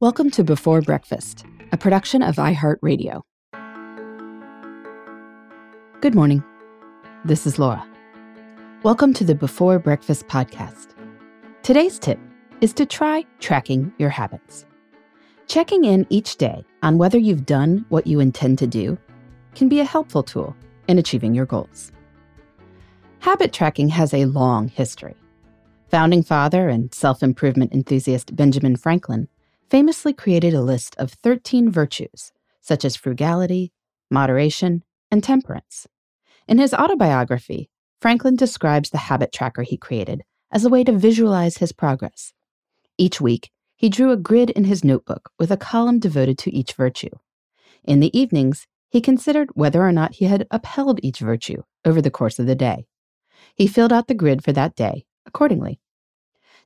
Welcome to Before Breakfast, a production of iHeartRadio. Good morning. This is Laura. Welcome to the Before Breakfast podcast. Today's tip is to try tracking your habits. Checking in each day on whether you've done what you intend to do can be a helpful tool in achieving your goals. Habit tracking has a long history. Founding father and self improvement enthusiast Benjamin Franklin famously created a list of 13 virtues, such as frugality, moderation, and temperance. In his autobiography, Franklin describes the habit tracker he created as a way to visualize his progress. Each week, he drew a grid in his notebook with a column devoted to each virtue. In the evenings, he considered whether or not he had upheld each virtue over the course of the day. He filled out the grid for that day accordingly.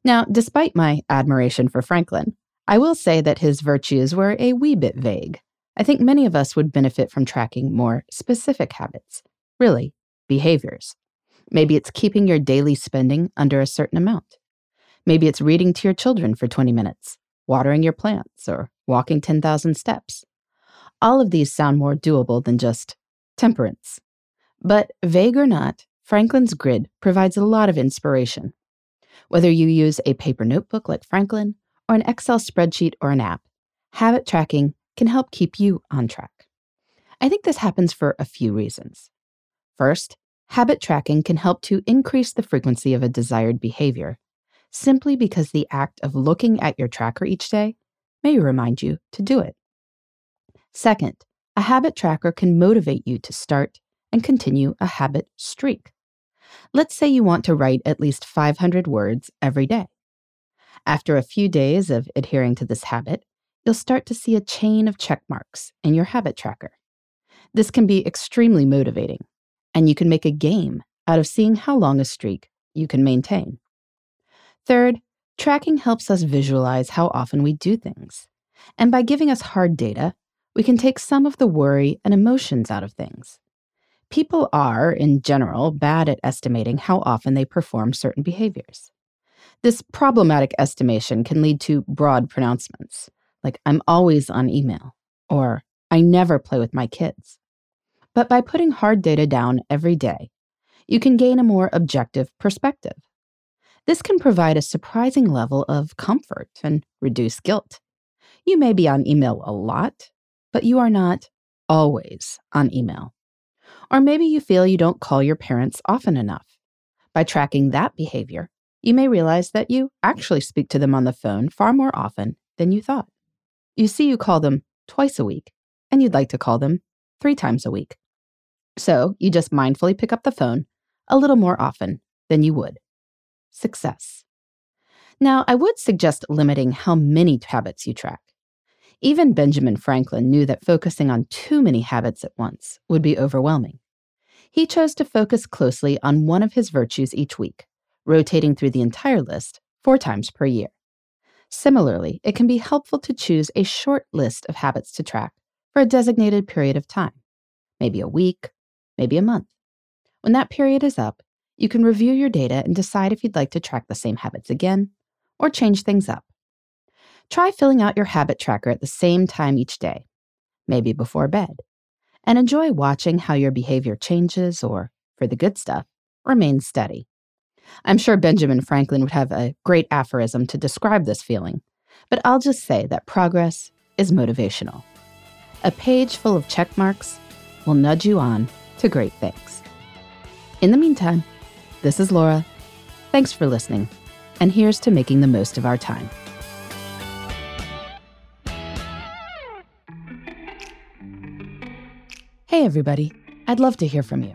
Now, despite my admiration for Franklin, I will say that his virtues were a wee bit vague. I think many of us would benefit from tracking more specific habits, really, behaviors. Maybe it's keeping your daily spending under a certain amount. Maybe it's reading to your children for 20 minutes, watering your plants, or walking 10,000 steps. All of these sound more doable than just temperance. But vague or not, Franklin's grid provides a lot of inspiration. Whether you use a paper notebook like Franklin or an Excel spreadsheet or an app, habit tracking can help keep you on track. I think this happens for a few reasons. First, habit tracking can help to increase the frequency of a desired behavior simply because the act of looking at your tracker each day may remind you to do it. Second, a habit tracker can motivate you to start and continue a habit streak. Let's say you want to write at least 500 words every day. After a few days of adhering to this habit, you'll start to see a chain of check marks in your habit tracker. This can be extremely motivating, and you can make a game out of seeing how long a streak you can maintain. Third, tracking helps us visualize how often we do things. And by giving us hard data, we can take some of the worry and emotions out of things. People are, in general, bad at estimating how often they perform certain behaviors. This problematic estimation can lead to broad pronouncements, like I'm always on email, or I never play with my kids. But by putting hard data down every day, you can gain a more objective perspective. This can provide a surprising level of comfort and reduce guilt. You may be on email a lot, but you are not always on email. Or maybe you feel you don't call your parents often enough. By tracking that behavior, you may realize that you actually speak to them on the phone far more often than you thought. You see, you call them twice a week, and you'd like to call them three times a week. So you just mindfully pick up the phone a little more often than you would. Success. Now, I would suggest limiting how many habits you track. Even Benjamin Franklin knew that focusing on too many habits at once would be overwhelming. He chose to focus closely on one of his virtues each week rotating through the entire list four times per year. Similarly, it can be helpful to choose a short list of habits to track for a designated period of time, maybe a week, maybe a month. When that period is up, you can review your data and decide if you'd like to track the same habits again or change things up. Try filling out your habit tracker at the same time each day, maybe before bed, and enjoy watching how your behavior changes or, for the good stuff, remains steady. I'm sure Benjamin Franklin would have a great aphorism to describe this feeling, but I'll just say that progress is motivational. A page full of check marks will nudge you on to great things. In the meantime, this is Laura. Thanks for listening, and here's to making the most of our time. Hey, everybody. I'd love to hear from you.